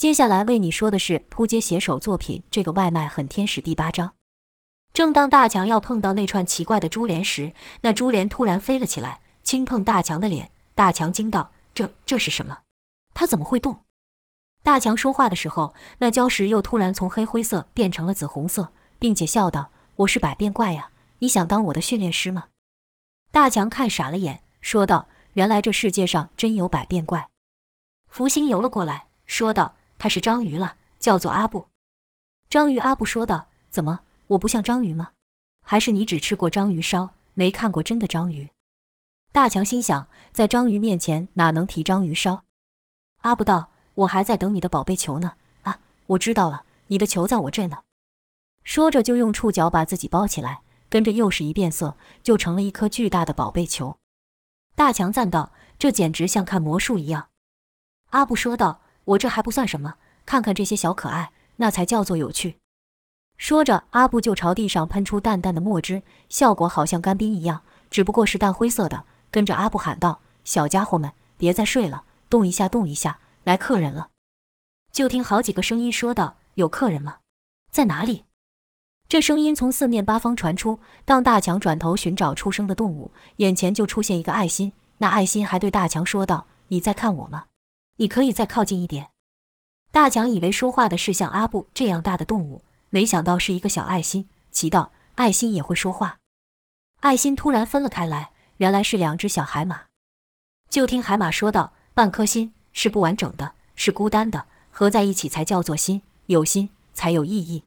接下来为你说的是扑街写手作品《这个外卖很天使》第八章。正当大强要碰到那串奇怪的珠帘时，那珠帘突然飞了起来，轻碰大强的脸。大强惊道：“这这是什么？它怎么会动？”大强说话的时候，那礁石又突然从黑灰色变成了紫红色，并且笑道：“我是百变怪呀，你想当我的训练师吗？”大强看傻了眼，说道：“原来这世界上真有百变怪。”福星游了过来，说道。他是章鱼了，叫做阿布。章鱼阿布说道：“怎么，我不像章鱼吗？还是你只吃过章鱼烧，没看过真的章鱼？”大强心想，在章鱼面前哪能提章鱼烧？阿布道：“我还在等你的宝贝球呢。啊，我知道了，你的球在我这呢。”说着就用触角把自己包起来，跟着又是一变色，就成了一颗巨大的宝贝球。大强赞道：“这简直像看魔术一样。”阿布说道。我这还不算什么，看看这些小可爱，那才叫做有趣。说着，阿布就朝地上喷出淡淡的墨汁，效果好像干冰一样，只不过是淡灰色的。跟着阿布喊道：“小家伙们，别再睡了，动一下，动一下，来客人了！”就听好几个声音说道：“有客人吗？在哪里？”这声音从四面八方传出。当大强转头寻找出声的动物，眼前就出现一个爱心。那爱心还对大强说道：“你在看我吗？”你可以再靠近一点。大强以为说话的是像阿布这样大的动物，没想到是一个小爱心。奇道：“爱心也会说话？”爱心突然分了开来，原来是两只小海马。就听海马说道：“半颗心是不完整的，是孤单的，合在一起才叫做心，有心才有意义。”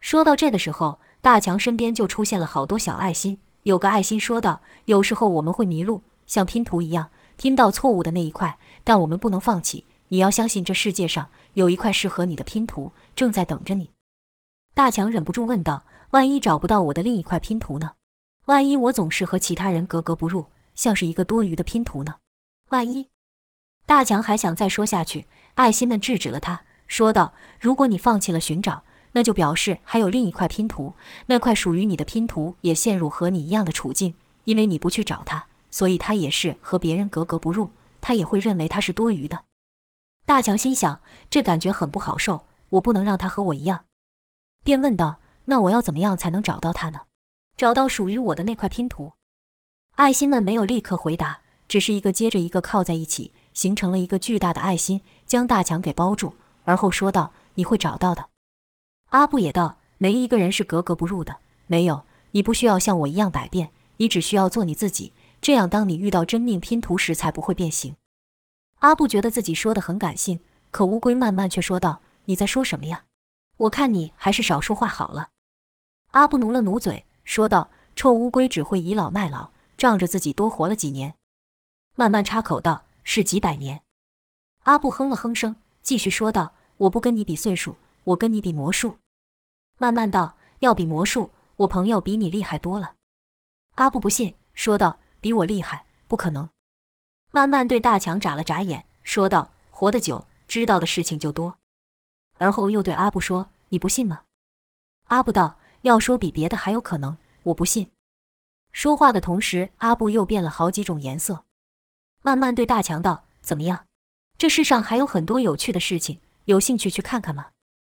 说到这的时候，大强身边就出现了好多小爱心。有个爱心说道：“有时候我们会迷路，像拼图一样。”听到错误的那一块，但我们不能放弃。你要相信，这世界上有一块适合你的拼图，正在等着你。大强忍不住问道：“万一找不到我的另一块拼图呢？万一我总是和其他人格格不入，像是一个多余的拼图呢？万一……”大强还想再说下去，爱心们制止了他，说道：“如果你放弃了寻找，那就表示还有另一块拼图，那块属于你的拼图也陷入和你一样的处境，因为你不去找它。”所以他也是和别人格格不入，他也会认为他是多余的。大强心想，这感觉很不好受，我不能让他和我一样，便问道：“那我要怎么样才能找到他呢？找到属于我的那块拼图？”爱心们没有立刻回答，只是一个接着一个靠在一起，形成了一个巨大的爱心，将大强给包住，而后说道：“你会找到的。”阿布也道：“没一个人是格格不入的，没有，你不需要像我一样百变，你只需要做你自己。”这样，当你遇到真命拼图时，才不会变形。阿布觉得自己说得很感性，可乌龟慢慢却说道：“你在说什么呀？我看你还是少说话好了。”阿布努了努嘴，说道：“臭乌龟只会倚老卖老，仗着自己多活了几年。”慢慢插口道：“是几百年。”阿布哼了哼声，继续说道：“我不跟你比岁数，我跟你比魔术。”慢慢道：“要比魔术，我朋友比你厉害多了。”阿布不信，说道。比我厉害？不可能！慢慢对大强眨了眨眼，说道：“活得久，知道的事情就多。”而后又对阿布说：“你不信吗？”阿布道：“要说比别的还有可能，我不信。”说话的同时，阿布又变了好几种颜色。慢慢对大强道：“怎么样？这世上还有很多有趣的事情，有兴趣去看看吗？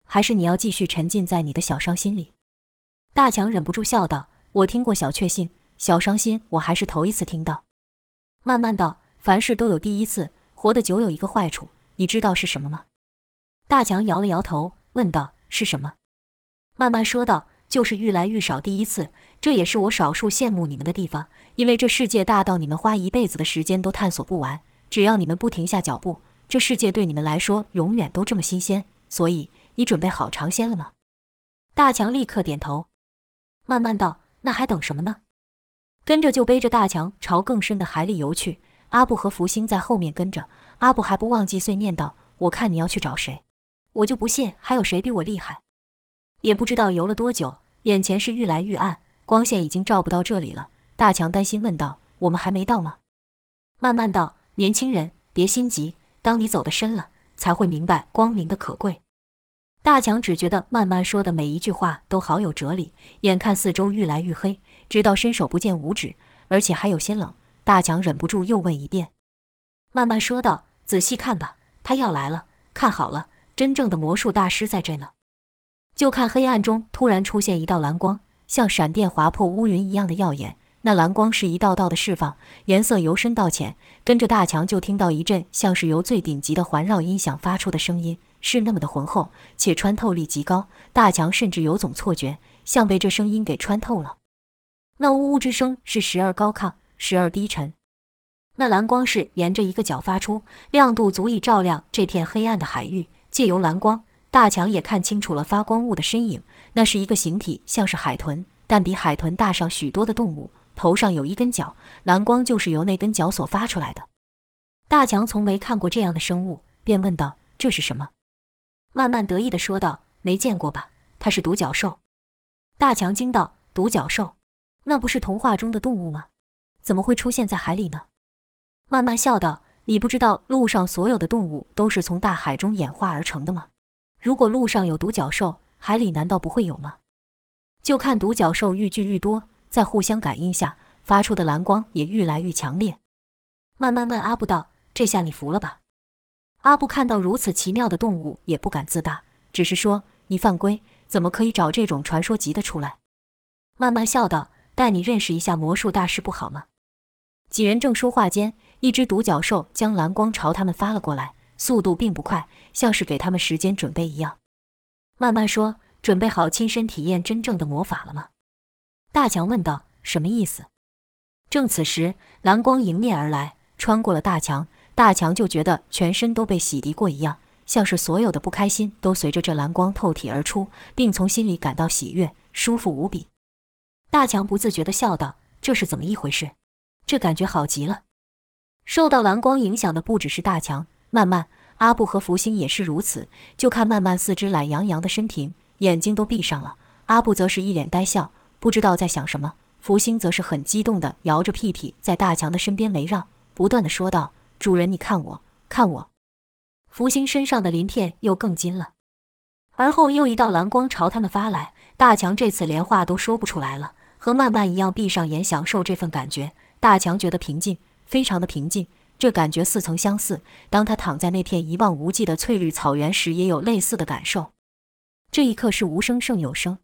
还是你要继续沉浸在你的小伤心里？”大强忍不住笑道：“我听过小确幸。”小伤心，我还是头一次听到。慢慢道，凡事都有第一次，活得久有一个坏处，你知道是什么吗？大强摇了摇头，问道：“是什么？”慢慢说道：“就是愈来愈少第一次，这也是我少数羡慕你们的地方，因为这世界大到你们花一辈子的时间都探索不完，只要你们不停下脚步，这世界对你们来说永远都这么新鲜。所以，你准备好尝鲜了吗？”大强立刻点头。慢慢道：“那还等什么呢？”跟着就背着大强朝更深的海里游去，阿布和福星在后面跟着。阿布还不忘记碎念道：“我看你要去找谁，我就不信还有谁比我厉害。”也不知道游了多久，眼前是愈来愈暗，光线已经照不到这里了。大强担心问道：“我们还没到吗？”慢慢道：“年轻人，别心急，当你走得深了，才会明白光明的可贵。”大强只觉得慢慢说的每一句话都好有哲理，眼看四周愈来愈黑。直到伸手不见五指，而且还有些冷，大强忍不住又问一遍。慢慢说道：“仔细看吧，他要来了，看好了，真正的魔术大师在这呢。就看黑暗中突然出现一道蓝光，像闪电划破乌云一样的耀眼。那蓝光是一道道的释放，颜色由深到浅。跟着大强就听到一阵像是由最顶级的环绕音响发出的声音，是那么的浑厚，且穿透力极高。大强甚至有种错觉，像被这声音给穿透了。那呜呜之声是时而高亢，时而低沉。那蓝光是沿着一个角发出，亮度足以照亮这片黑暗的海域。借由蓝光，大强也看清楚了发光物的身影。那是一个形体像是海豚，但比海豚大上许多的动物。头上有一根角，蓝光就是由那根角所发出来的。大强从没看过这样的生物，便问道：“这是什么？”慢慢得意地说道：“没见过吧？它是独角兽。”大强惊道：“独角兽？那不是童话中的动物吗？怎么会出现在海里呢？”慢慢笑道：“你不知道路上所有的动物都是从大海中演化而成的吗？如果路上有独角兽，海里难道不会有吗？就看独角兽愈聚愈多。”在互相感应下，发出的蓝光也愈来愈强烈。慢慢问阿布道：“这下你服了吧？”阿布看到如此奇妙的动物，也不敢自大，只是说：“你犯规，怎么可以找这种传说级的出来？”慢慢笑道：“带你认识一下魔术大师不好吗？”几人正说话间，一只独角兽将蓝光朝他们发了过来，速度并不快，像是给他们时间准备一样。慢慢说：“准备好亲身体验真正的魔法了吗？”大强问道：“什么意思？”正此时，蓝光迎面而来，穿过了大强，大强就觉得全身都被洗涤过一样，像是所有的不开心都随着这蓝光透体而出，并从心里感到喜悦，舒服无比。大强不自觉地笑道：“这是怎么一回事？这感觉好极了。”受到蓝光影响的不只是大强，慢慢、阿布和福星也是如此。就看慢慢四肢懒洋洋的身体，眼睛都闭上了；阿布则是一脸呆笑。不知道在想什么，福星则是很激动地摇着屁屁在大强的身边围绕，不断地说道：“主人，你看我，看我。”福星身上的鳞片又更金了。而后又一道蓝光朝他们发来，大强这次连话都说不出来了，和慢慢一样闭上眼享受这份感觉。大强觉得平静，非常的平静，这感觉似曾相似。当他躺在那片一望无际的翠绿草原时，也有类似的感受。这一刻是无声胜有声。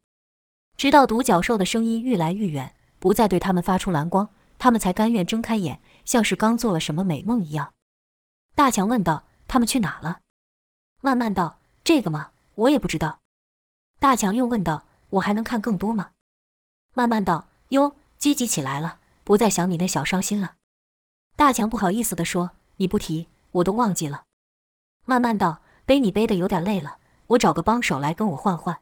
直到独角兽的声音愈来愈远，不再对他们发出蓝光，他们才甘愿睁开眼，像是刚做了什么美梦一样。大强问道：“他们去哪了？”慢慢道：“这个嘛，我也不知道。”大强又问道：“我还能看更多吗？”慢慢道：“哟，积极起来了，不再想你那小伤心了。”大强不好意思地说：“你不提，我都忘记了。”慢慢道：“背你背得有点累了，我找个帮手来跟我换换。”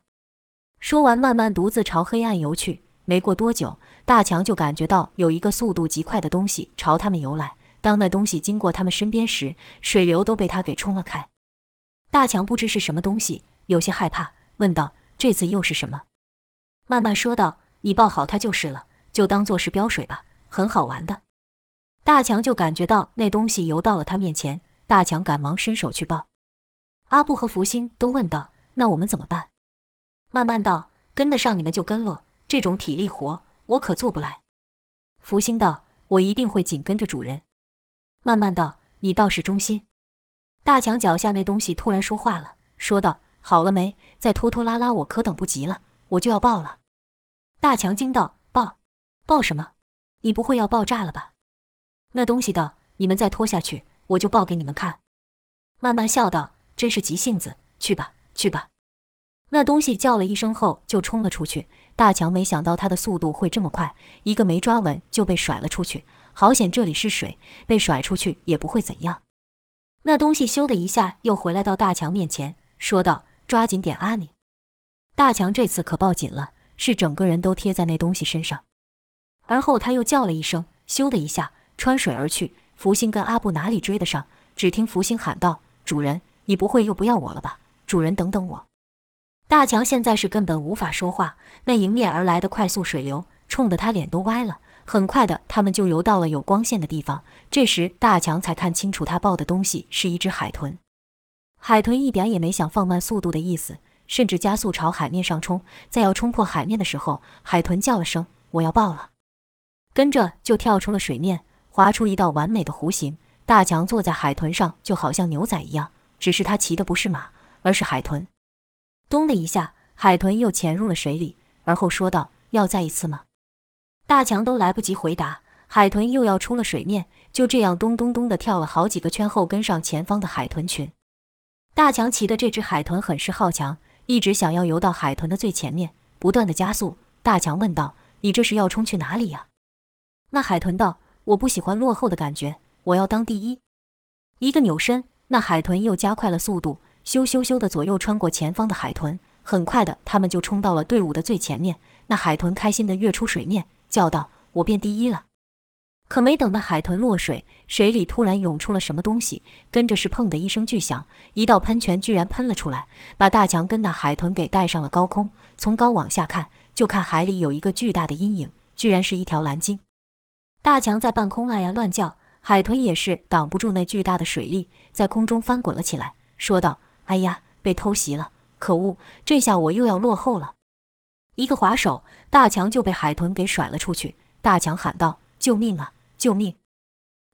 说完，慢慢独自朝黑暗游去。没过多久，大强就感觉到有一个速度极快的东西朝他们游来。当那东西经过他们身边时，水流都被他给冲了开。大强不知是什么东西，有些害怕，问道：“这次又是什么？”慢慢说道：“你抱好它就是了，就当做是飙水吧，很好玩的。”大强就感觉到那东西游到了他面前，大强赶忙伸手去抱。阿布和福星都问道：“那我们怎么办？”慢慢道，跟得上你们就跟了，这种体力活我可做不来。福星道，我一定会紧跟着主人。慢慢道，你倒是忠心。大强脚下那东西突然说话了，说道：“好了没？再拖拖拉拉，我可等不及了，我就要爆了。”大强惊道：“爆？爆什么？你不会要爆炸了吧？”那东西道：“你们再拖下去，我就爆给你们看。”慢慢笑道：“真是急性子，去吧，去吧。”那东西叫了一声后就冲了出去，大强没想到他的速度会这么快，一个没抓稳就被甩了出去。好险这里是水，被甩出去也不会怎样。那东西咻的一下又回来到大强面前，说道：“抓紧点啊你！”大强这次可抱紧了，是整个人都贴在那东西身上。而后他又叫了一声，咻的一下穿水而去。福星跟阿布哪里追得上？只听福星喊道：“主人，你不会又不要我了吧？主人，等等我！”大强现在是根本无法说话，那迎面而来的快速水流冲得他脸都歪了。很快的，他们就游到了有光线的地方。这时，大强才看清楚他抱的东西是一只海豚。海豚一点也没想放慢速度的意思，甚至加速朝海面上冲。在要冲破海面的时候，海豚叫了声：“我要爆了！”跟着就跳出了水面，划出一道完美的弧形。大强坐在海豚上，就好像牛仔一样，只是他骑的不是马。而是海豚。咚的一下，海豚又潜入了水里，而后说道：“要再一次吗？”大强都来不及回答，海豚又要出了水面，就这样咚咚咚地跳了好几个圈后跟上前方的海豚群。大强骑的这只海豚很是好强，一直想要游到海豚的最前面，不断的加速。大强问道：“你这是要冲去哪里呀？”那海豚道：“我不喜欢落后的感觉，我要当第一。”一个扭身，那海豚又加快了速度，咻咻咻的左右穿过前方的海豚，很快的，他们就冲到了队伍的最前面。那海豚开心的跃出水面，叫道：“我变第一了！”可没等那海豚落水，水里突然涌出了什么东西，跟着是砰的一声巨响，一道喷泉居然喷了出来，把大强跟那海豚给带上了高空。从高往下看，就看海里有一个巨大的阴影，居然是一条蓝鲸。大强在半空哎呀乱叫，海豚也是挡不住那巨大的水力，在空中翻滚了起来，说道：“哎呀，被偷袭了！可恶，这下我又要落后了。”一个滑手，大强就被海豚给甩了出去。大强喊道：“救命啊！救命！”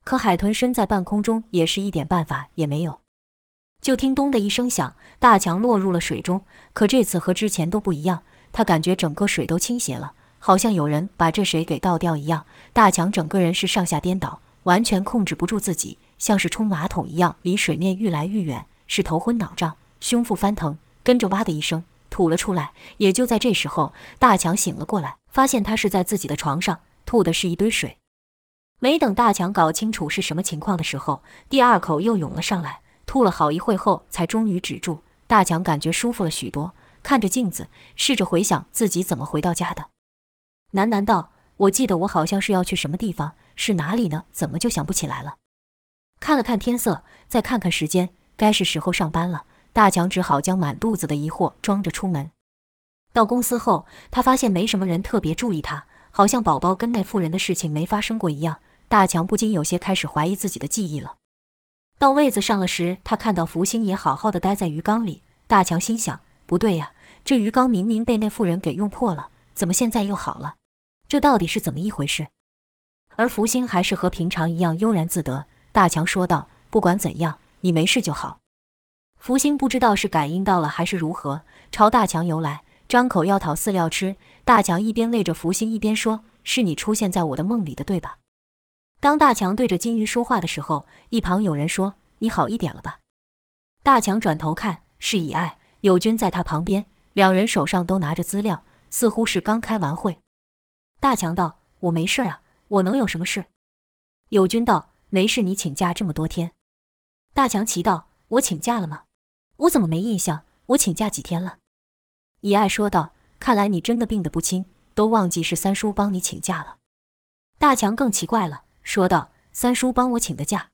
可海豚身在半空中，也是一点办法也没有。就听“咚”的一声响，大强落入了水中。可这次和之前都不一样，他感觉整个水都倾斜了，好像有人把这水给倒掉一样。大强整个人是上下颠倒，完全控制不住自己，像是冲马桶一样，离水面愈来愈远，是头昏脑胀，胸腹翻腾，跟着哇的一声。吐了出来，也就在这时候，大强醒了过来，发现他是在自己的床上，吐的是一堆水。没等大强搞清楚是什么情况的时候，第二口又涌了上来，吐了好一会后才终于止住。大强感觉舒服了许多，看着镜子，试着回想自己怎么回到家的，喃喃道：“我记得我好像是要去什么地方，是哪里呢？怎么就想不起来了？”看了看天色，再看看时间，该是时候上班了。大强只好将满肚子的疑惑装着出门。到公司后，他发现没什么人特别注意他，好像宝宝跟那妇人的事情没发生过一样。大强不禁有些开始怀疑自己的记忆了。到位子上了时，他看到福星也好好的待在鱼缸里。大强心想：不对呀，这鱼缸明明被那妇人给用破了，怎么现在又好了？这到底是怎么一回事？而福星还是和平常一样悠然自得。大强说道：“不管怎样，你没事就好。”福星不知道是感应到了还是如何，朝大强游来，张口要讨饲料吃。大强一边累着福星，一边说：“是你出现在我的梦里的，对吧？”当大强对着金鱼说话的时候，一旁有人说：“你好一点了吧？”大强转头看，是以爱、友军在他旁边，两人手上都拿着资料，似乎是刚开完会。大强道：“我没事啊，我能有什么事？”友军道：“没事，你请假这么多天。”大强奇道：“我请假了吗？”我怎么没印象？我请假几天了？以爱说道：“看来你真的病得不轻，都忘记是三叔帮你请假了。”大强更奇怪了，说道：“三叔帮我请的假？”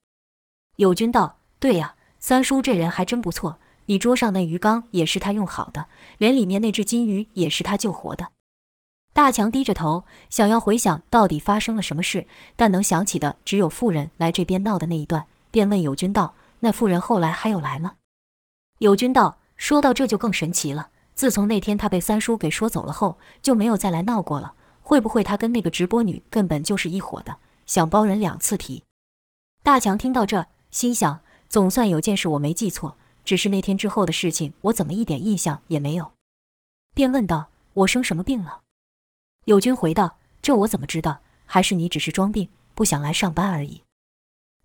友军道：“对呀，三叔这人还真不错。你桌上那鱼缸也是他用好的，连里面那只金鱼也是他救活的。”大强低着头，想要回想到底发生了什么事，但能想起的只有妇人来这边闹的那一段，便问友军道：“那妇人后来还有来吗？”友军道：“说到这就更神奇了。自从那天他被三叔给说走了后，就没有再来闹过了。会不会他跟那个直播女根本就是一伙的，想包人两次提？”大强听到这，心想：总算有件事我没记错，只是那天之后的事情，我怎么一点印象也没有？便问道：“我生什么病了？”友军回道：“这我怎么知道？还是你只是装病，不想来上班而已。”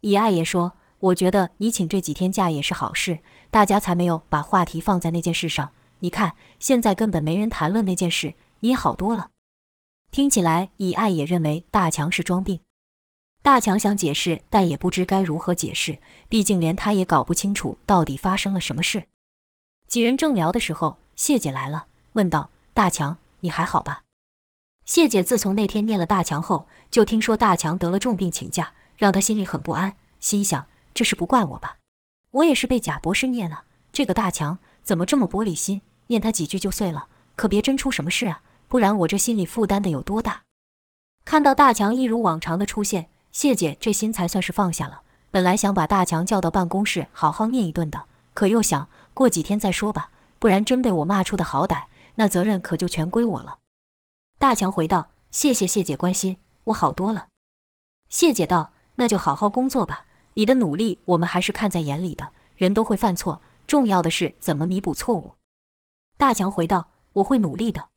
以爱也说。我觉得你请这几天假也是好事，大家才没有把话题放在那件事上。你看，现在根本没人谈论那件事，你也好多了。听起来，以爱也认为大强是装病。大强想解释，但也不知该如何解释，毕竟连他也搞不清楚到底发生了什么事。几人正聊的时候，谢姐来了，问道：“大强，你还好吧？”谢姐自从那天念了大强后，就听说大强得了重病请假，让她心里很不安，心想。这是不怪我吧？我也是被贾博士念了。这个大强怎么这么玻璃心？念他几句就碎了，可别真出什么事啊！不然我这心里负担得有多大？看到大强一如往常的出现，谢姐这心才算是放下了。本来想把大强叫到办公室好好念一顿的，可又想过几天再说吧，不然真被我骂出的好歹，那责任可就全归我了。大强回道：“谢谢谢姐关心，我好多了。”谢姐道：“那就好好工作吧。”你的努力，我们还是看在眼里的。人都会犯错，重要的是怎么弥补错误。”大强回道：“我会努力的。”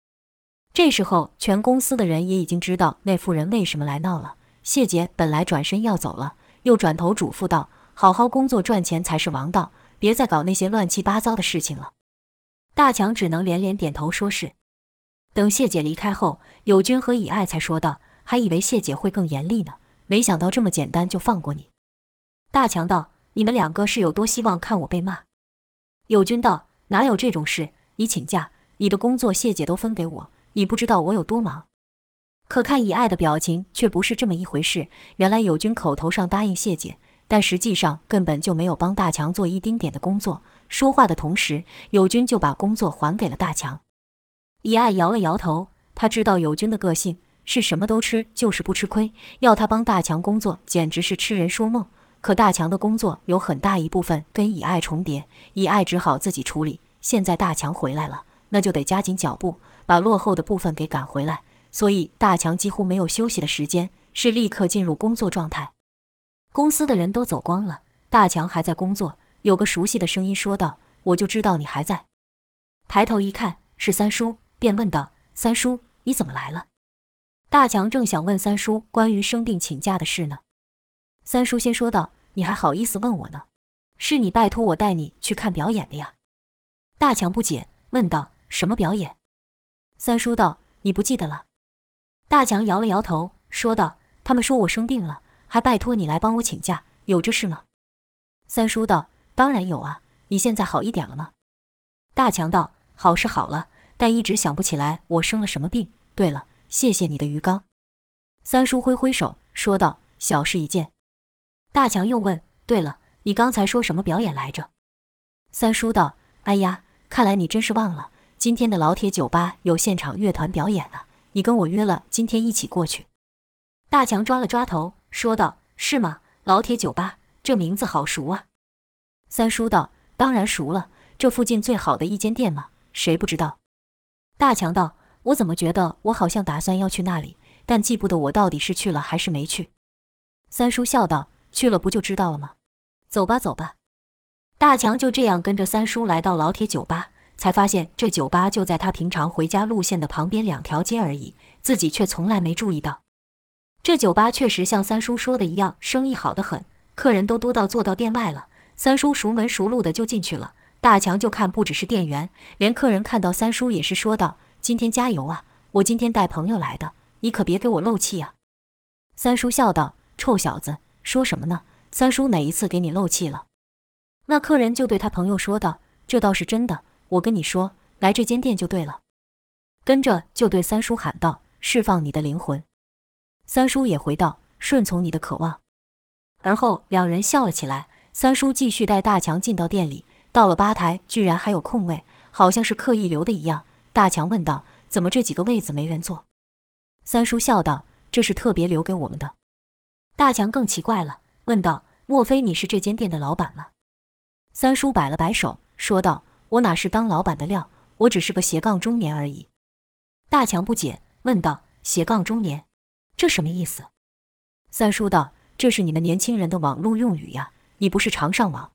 这时候，全公司的人也已经知道那妇人为什么来闹了。谢姐本来转身要走了，又转头嘱咐道：“好好工作赚钱才是王道，别再搞那些乱七八糟的事情了。”大强只能连连点头说是。等谢姐离开后，友军和以爱才说道：“还以为谢姐会更严厉呢，没想到这么简单就放过你。”大强道：“你们两个是有多希望看我被骂？”友军道：“哪有这种事？你请假，你的工作谢姐都分给我。”你不知道我有多忙，可看以爱的表情却不是这么一回事。原来友军口头上答应谢姐，但实际上根本就没有帮大强做一丁点的工作。说话的同时，友军就把工作还给了大强。以爱摇了摇头，他知道友军的个性是什么都吃，就是不吃亏。要他帮大强工作，简直是痴人说梦。可大强的工作有很大一部分跟以爱重叠，以爱只好自己处理。现在大强回来了，那就得加紧脚步。把落后的部分给赶回来，所以大强几乎没有休息的时间，是立刻进入工作状态。公司的人都走光了，大强还在工作。有个熟悉的声音说道：“我就知道你还在。”抬头一看，是三叔，便问道：“三叔，你怎么来了？”大强正想问三叔关于生病请假的事呢，三叔先说道：“你还好意思问我呢？是你拜托我带你去看表演的呀。”大强不解，问道：“什么表演？”三叔道：“你不记得了？”大强摇了摇头，说道：“他们说我生病了，还拜托你来帮我请假，有这事吗？”三叔道：“当然有啊，你现在好一点了吗？”大强道：“好是好了，但一直想不起来我生了什么病。对了，谢谢你的鱼缸。”三叔挥挥手，说道：“小事一件。”大强又问：“对了，你刚才说什么表演来着？”三叔道：“哎呀，看来你真是忘了。”今天的老铁酒吧有现场乐团表演了，你跟我约了，今天一起过去。大强抓了抓头，说道：“是吗？老铁酒吧这名字好熟啊。”三叔道：“当然熟了，这附近最好的一间店嘛，谁不知道？”大强道：“我怎么觉得我好像打算要去那里，但记不得我到底是去了还是没去。”三叔笑道：“去了不就知道了吗？走吧，走吧。”大强就这样跟着三叔来到老铁酒吧。才发现这酒吧就在他平常回家路线的旁边两条街而已，自己却从来没注意到。这酒吧确实像三叔说的一样，生意好得很，客人都多到坐到店外了。三叔熟门熟路的就进去了。大强就看不只是店员，连客人看到三叔也是说道：“今天加油啊！我今天带朋友来的，你可别给我漏气啊！”三叔笑道：“臭小子，说什么呢？三叔哪一次给你漏气了？”那客人就对他朋友说道：“这倒是真的。”我跟你说，来这间店就对了。跟着就对三叔喊道：“释放你的灵魂。”三叔也回道：“顺从你的渴望。”而后两人笑了起来。三叔继续带大强进到店里，到了吧台，居然还有空位，好像是刻意留的一样。大强问道：“怎么这几个位子没人坐？”三叔笑道：“这是特别留给我们的。”大强更奇怪了，问道：“莫非你是这间店的老板了？”三叔摆了摆手，说道。我哪是当老板的料，我只是个斜杠中年而已。大强不解，问道：“斜杠中年，这什么意思？”三叔道：“这是你们年轻人的网络用语呀，你不是常上网？”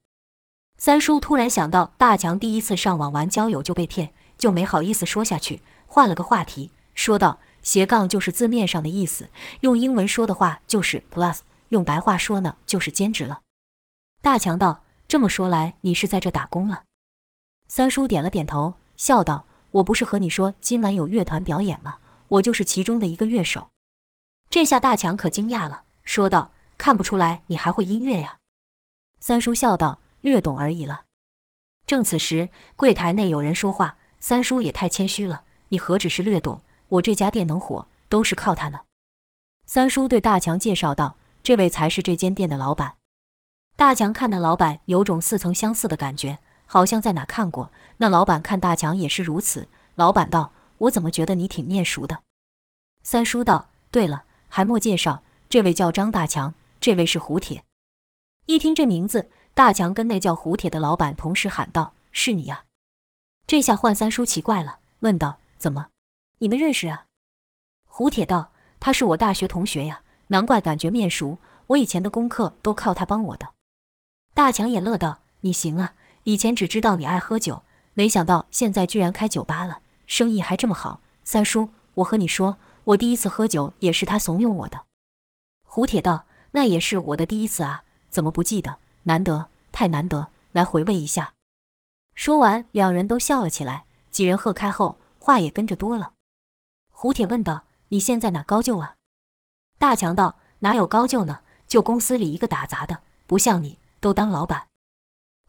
三叔突然想到大强第一次上网玩交友就被骗，就没好意思说下去，换了个话题，说道：“斜杠就是字面上的意思，用英文说的话就是 plus，用白话说呢就是兼职了。”大强道：“这么说来，你是在这打工了？”三叔点了点头，笑道：“我不是和你说今晚有乐团表演吗？我就是其中的一个乐手。”这下大强可惊讶了，说道：“看不出来你还会音乐呀？”三叔笑道：“略懂而已了。”正此时，柜台内有人说话，三叔也太谦虚了：“你何止是略懂，我这家店能火，都是靠他呢。”三叔对大强介绍道：“这位才是这间店的老板。”大强看那老板，有种似曾相似的感觉。好像在哪看过。那老板看大强也是如此。老板道：“我怎么觉得你挺面熟的？”三叔道：“对了，还莫介绍，这位叫张大强，这位是胡铁。”一听这名字，大强跟那叫胡铁的老板同时喊道：“是你呀！”这下换三叔奇怪了，问道：“怎么，你们认识啊？”胡铁道：“他是我大学同学呀，难怪感觉面熟。我以前的功课都靠他帮我的。”大强也乐道：“你行啊。”以前只知道你爱喝酒，没想到现在居然开酒吧了，生意还这么好。三叔，我和你说，我第一次喝酒也是他怂恿我的。胡铁道：“那也是我的第一次啊，怎么不记得？难得，太难得，来回味一下。”说完，两人都笑了起来。几人喝开后，话也跟着多了。胡铁问道：“你现在哪高就啊？”大强道：“哪有高就呢？就公司里一个打杂的，不像你，都当老板。”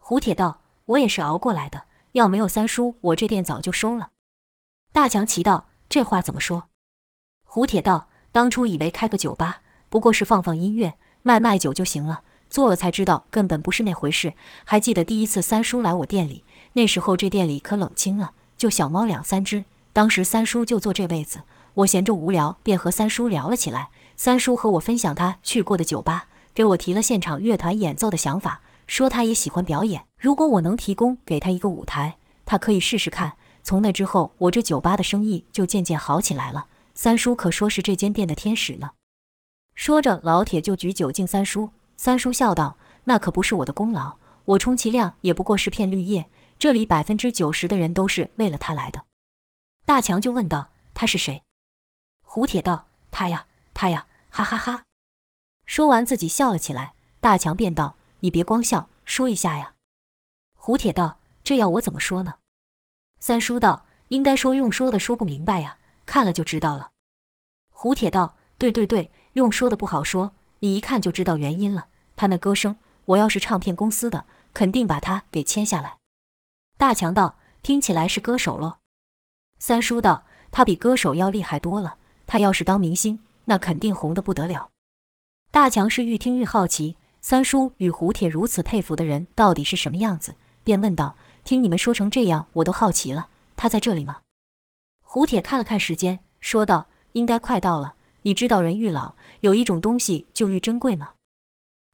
胡铁道：“我也是熬过来的，要没有三叔，我这店早就收了。”大强奇道：“这话怎么说？”胡铁道：“当初以为开个酒吧。”不过是放放音乐、卖卖酒就行了，做了才知道根本不是那回事。还记得第一次三叔来我店里，那时候这店里可冷清了，就小猫两三只。当时三叔就坐这位子，我闲着无聊，便和三叔聊了起来。三叔和我分享他去过的酒吧，给我提了现场乐团演奏的想法，说他也喜欢表演，如果我能提供给他一个舞台，他可以试试看。从那之后，我这酒吧的生意就渐渐好起来了。三叔可说是这间店的天使呢。说着，老铁就举酒敬三叔。三叔笑道：“那可不是我的功劳，我充其量也不过是片绿叶。这里百分之九十的人都是为了他来的。”大强就问道：“他是谁？”胡铁道：“他呀，他呀，哈哈哈哈。”说完自己笑了起来。大强便道：“你别光笑，说一下呀。”胡铁道：“这要我怎么说呢？”三叔道：“应该说用说的说不明白呀，看了就知道了。”胡铁道：“对对对。”用说的不好说，你一看就知道原因了。他那歌声，我要是唱片公司的，肯定把他给签下来。大强道：“听起来是歌手喽。”三叔道：“他比歌手要厉害多了。他要是当明星，那肯定红得不得了。”大强是愈听愈好奇，三叔与胡铁如此佩服的人到底是什么样子，便问道：“听你们说成这样，我都好奇了。他在这里吗？”胡铁看了看时间，说道：“应该快到了。”你知道人愈老，有一种东西就愈珍贵吗？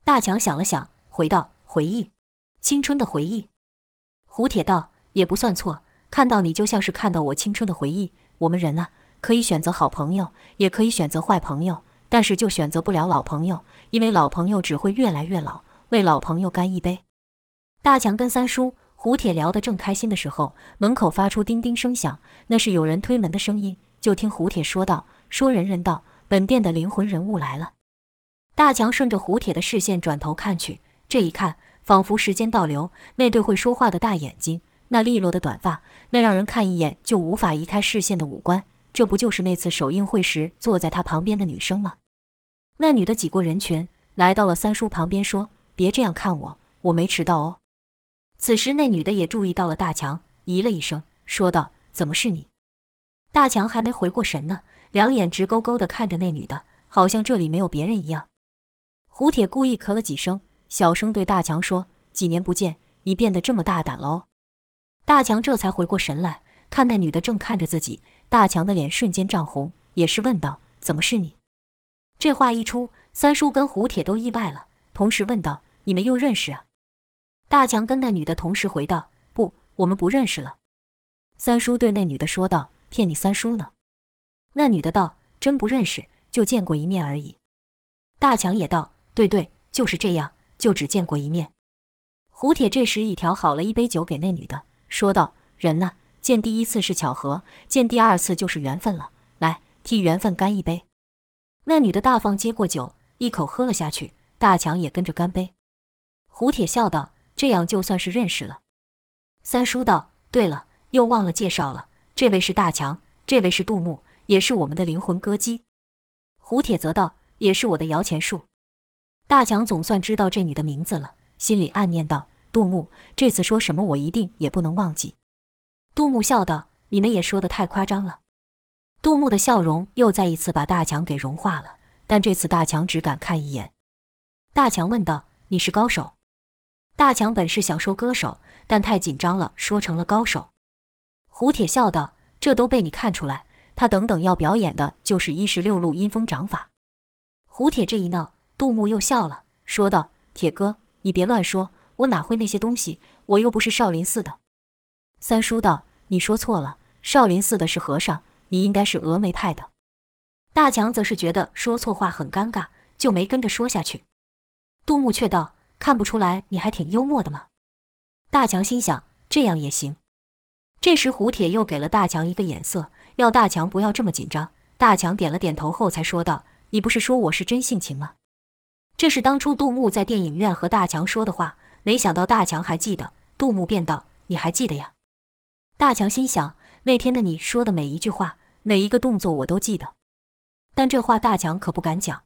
大强想了想，回道：“回忆，青春的回忆。”胡铁道：“也不算错，看到你就像是看到我青春的回忆。我们人啊，可以选择好朋友，也可以选择坏朋友，但是就选择不了老朋友，因为老朋友只会越来越老。为老朋友干一杯。”大强跟三叔、胡铁聊得正开心的时候，门口发出叮叮声响，那是有人推门的声音。就听胡铁说道：“说人人道。”本店的灵魂人物来了。大强顺着胡铁的视线转头看去，这一看仿佛时间倒流。那对会说话的大眼睛，那利落的短发，那让人看一眼就无法移开视线的五官，这不就是那次首映会时坐在他旁边的女生吗？那女的挤过人群，来到了三叔旁边，说：“别这样看我，我没迟到哦。”此时那女的也注意到了大强，咦了一声，说道：“怎么是你？”大强还没回过神呢。两眼直勾勾地看着那女的，好像这里没有别人一样。胡铁故意咳了几声，小声对大强说：“几年不见，你变得这么大胆了哦。”大强这才回过神来，看那女的正看着自己，大强的脸瞬间涨红，也是问道：“怎么是你？”这话一出，三叔跟胡铁都意外了，同时问道：“你们又认识啊？”大强跟那女的同时回道：“不，我们不认识了。”三叔对那女的说道：“骗你三叔呢。”那女的道：“真不认识，就见过一面而已。”大强也道：“对对，就是这样，就只见过一面。”胡铁这时已调好了一杯酒给那女的，说道：“人呢，见第一次是巧合，见第二次就是缘分了。来，替缘分干一杯。”那女的大方接过酒，一口喝了下去。大强也跟着干杯。胡铁笑道：“这样就算是认识了。”三叔道：“对了，又忘了介绍了，这位是大强，这位是杜牧。”也是我们的灵魂歌姬，胡铁则道，也是我的摇钱树。大强总算知道这女的名字了，心里暗念道：杜牧这次说什么，我一定也不能忘记。杜牧笑道：“你们也说的太夸张了。”杜牧的笑容又再一次把大强给融化了，但这次大强只敢看一眼。大强问道：“你是高手？”大强本是想说歌手，但太紧张了，说成了高手。胡铁笑道：“这都被你看出来。”他等等要表演的就是一十六路阴风掌法。胡铁这一闹，杜牧又笑了，说道：“铁哥，你别乱说，我哪会那些东西？我又不是少林寺的。”三叔道：“你说错了，少林寺的是和尚，你应该是峨眉派的。”大强则是觉得说错话很尴尬，就没跟着说下去。杜牧却道：“看不出来，你还挺幽默的嘛。”大强心想，这样也行。这时胡铁又给了大强一个眼色，要大强不要这么紧张。大强点了点头后，才说道：“你不是说我是真性情吗？”这是当初杜牧在电影院和大强说的话，没想到大强还记得。杜牧便道：“你还记得呀？”大强心想，那天的你说的每一句话，每一个动作我都记得，但这话大强可不敢讲。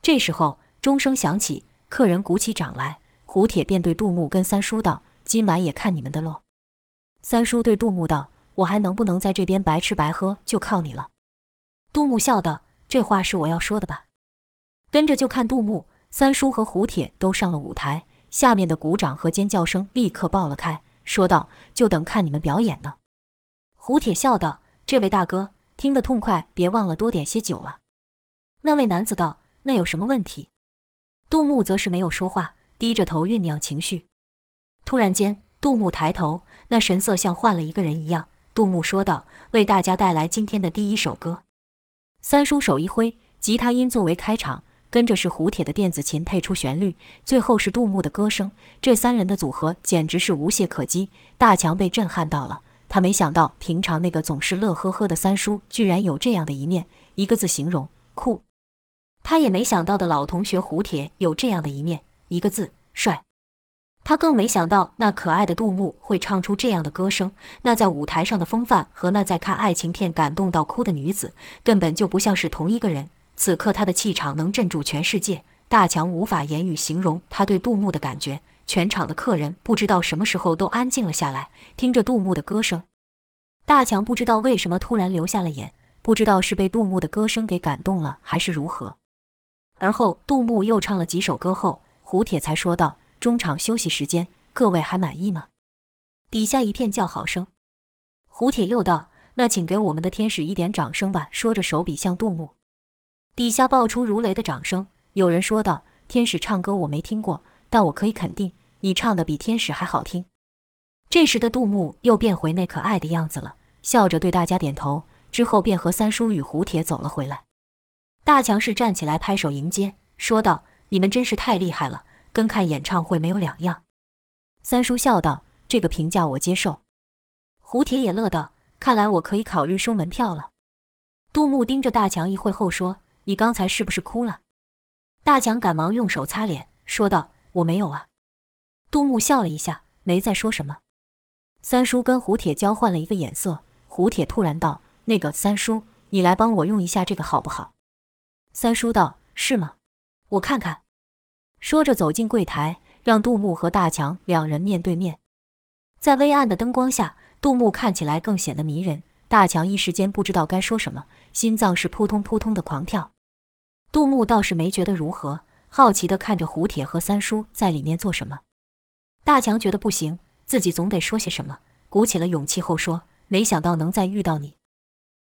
这时候钟声响起，客人鼓起掌来，胡铁便对杜牧跟三叔道：“今晚也看你们的喽。”三叔对杜牧道：“我还能不能在这边白吃白喝，就靠你了。”杜牧笑道：“这话是我要说的吧？”跟着就看杜牧、三叔和胡铁都上了舞台，下面的鼓掌和尖叫声立刻爆了开，说道：“就等看你们表演呢。”胡铁笑道：“这位大哥听得痛快，别忘了多点些酒啊。”那位男子道：“那有什么问题？”杜牧则是没有说话，低着头酝酿情绪。突然间，杜牧抬头，那神色像换了一个人一样。杜牧说道：“为大家带来今天的第一首歌。”三叔手一挥，吉他音作为开场。跟着是胡铁的电子琴配出旋律，最后是杜牧的歌声。这三人的组合简直是无懈可击。大强被震撼到了，他没想到平常那个总是乐呵呵的三叔，居然有这样的一面，一个字形容：酷。他也没想到的老同学胡铁有这样的一面，一个字：帅。他更没想到那可爱的杜牧会唱出这样的歌声。那在舞台上的风范和那在看爱情片感动到哭的女子，根本就不像是同一个人。此刻他的气场能镇住全世界，大强无法言语形容他对杜牧的感觉。全场的客人不知道什么时候都安静了下来，听着杜牧的歌声。大强不知道为什么突然流下了眼，不知道是被杜牧的歌声给感动了，还是如何。而后杜牧又唱了几首歌后，胡铁才说道：“中场休息时间，各位还满意吗？”底下一片叫好声。胡铁又道：“那请给我们的天使一点掌声吧。”说着手比向杜牧。底下爆出如雷的掌声，有人说道：“天使唱歌我没听过，但我可以肯定，你唱的比天使还好听。”这时的杜牧又变回那可爱的样子了，笑着对大家点头，之后便和三叔与胡铁走了回来。大强是站起来拍手迎接，说道：“你们真是太厉害了，跟看演唱会没有两样。”三叔笑道：“这个评价我接受。”胡铁也乐道：“看来我可以考虑收门票了。”杜牧盯着大强一会后说。你刚才是不是哭了？大强赶忙用手擦脸，说道：“我没有啊。”杜牧笑了一下，没再说什么。三叔跟胡铁交换了一个眼色，胡铁突然道：“那个三叔，你来帮我用一下这个好不好？”三叔道：“是吗？我看看。”说着走进柜台，让杜牧和大强两人面对面。在微暗的灯光下，杜牧看起来更显得迷人。大强一时间不知道该说什么，心脏是扑通扑通的狂跳。杜牧倒是没觉得如何，好奇地看着胡铁和三叔在里面做什么。大强觉得不行，自己总得说些什么，鼓起了勇气后说：“没想到能再遇到你。”